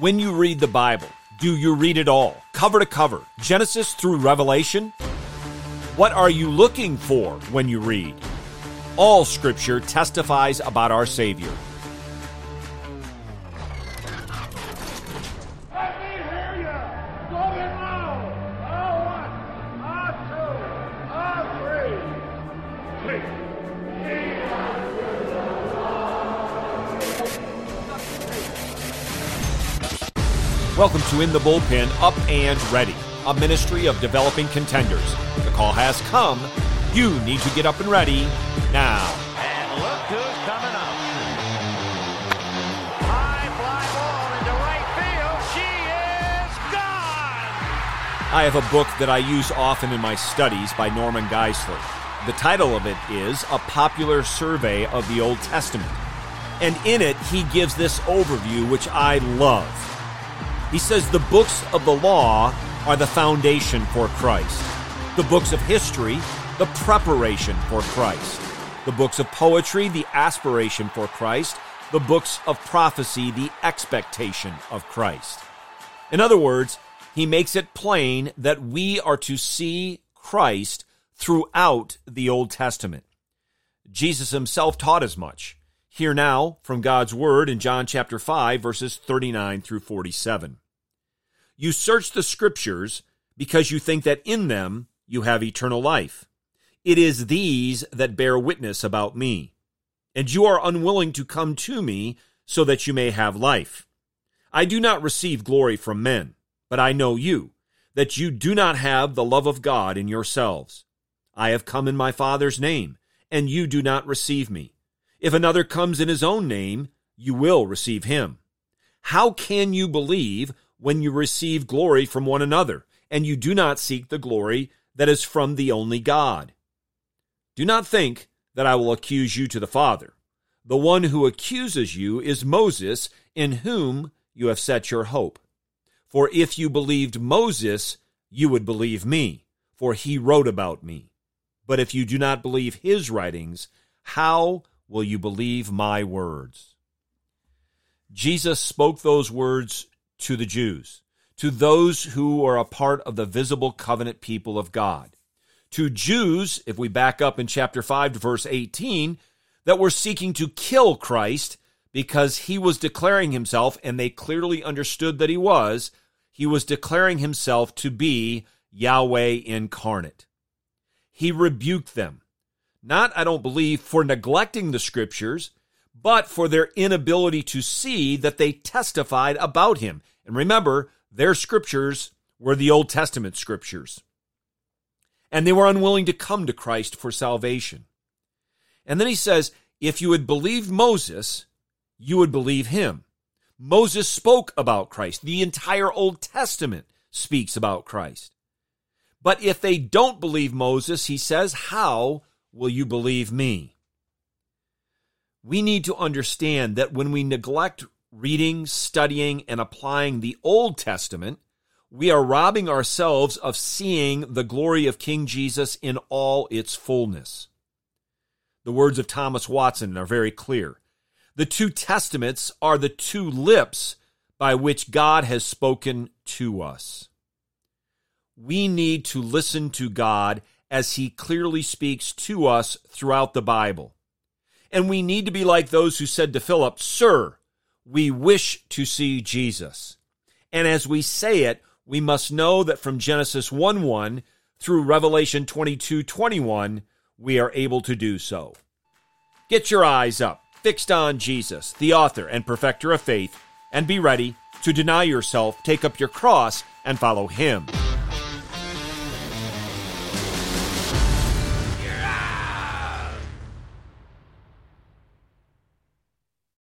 When you read the Bible, do you read it all, cover to cover, Genesis through Revelation? What are you looking for when you read? All Scripture testifies about our Savior. Welcome to In the Bullpen Up and Ready, a ministry of developing contenders. The call has come. You need to get up and ready now. And look who's coming up. High fly ball into right field. She is gone. I have a book that I use often in my studies by Norman Geisler. The title of it is A Popular Survey of the Old Testament. And in it, he gives this overview, which I love. He says the books of the law are the foundation for Christ, the books of history, the preparation for Christ, the books of poetry, the aspiration for Christ, the books of prophecy, the expectation of Christ. In other words, he makes it plain that we are to see Christ throughout the Old Testament. Jesus himself taught as much. Hear now from God's word in John chapter 5 verses 39 through 47. You search the scriptures because you think that in them you have eternal life. It is these that bear witness about me. And you are unwilling to come to me so that you may have life. I do not receive glory from men, but I know you, that you do not have the love of God in yourselves. I have come in my Father's name, and you do not receive me. If another comes in his own name, you will receive him. How can you believe when you receive glory from one another, and you do not seek the glory that is from the only God? Do not think that I will accuse you to the Father. The one who accuses you is Moses, in whom you have set your hope. For if you believed Moses, you would believe me, for he wrote about me. But if you do not believe his writings, how will you believe my words? Jesus spoke those words to the Jews, to those who are a part of the visible covenant people of God. To Jews, if we back up in chapter 5 to verse 18, that were seeking to kill Christ because he was declaring himself, and they clearly understood that he was, he was declaring himself to be Yahweh incarnate. He rebuked them. Not, I don't believe, for neglecting the scriptures, but for their inability to see that they testified about him. And remember, their scriptures were the Old Testament scriptures. And they were unwilling to come to Christ for salvation. And then he says, if you had believed Moses, you would believe him. Moses spoke about Christ. The entire Old Testament speaks about Christ. But if they don't believe Moses, he says, how will you believe me? We need to understand that when we neglect reading, studying, and applying the Old Testament, we are robbing ourselves of seeing the glory of King Jesus in all its fullness. The words of Thomas Watson are very clear. The two testaments are the two lips by which God has spoken to us. We need to listen to God as he clearly speaks to us throughout the Bible. And we need to be like those who said to Philip, Sir, we wish to see Jesus. And as we say it, we must know that from Genesis 1 1 through Revelation 22 21, we are able to do so. Get your eyes up, fixed on Jesus, the author and perfecter of faith, and be ready to deny yourself, take up your cross, and follow him.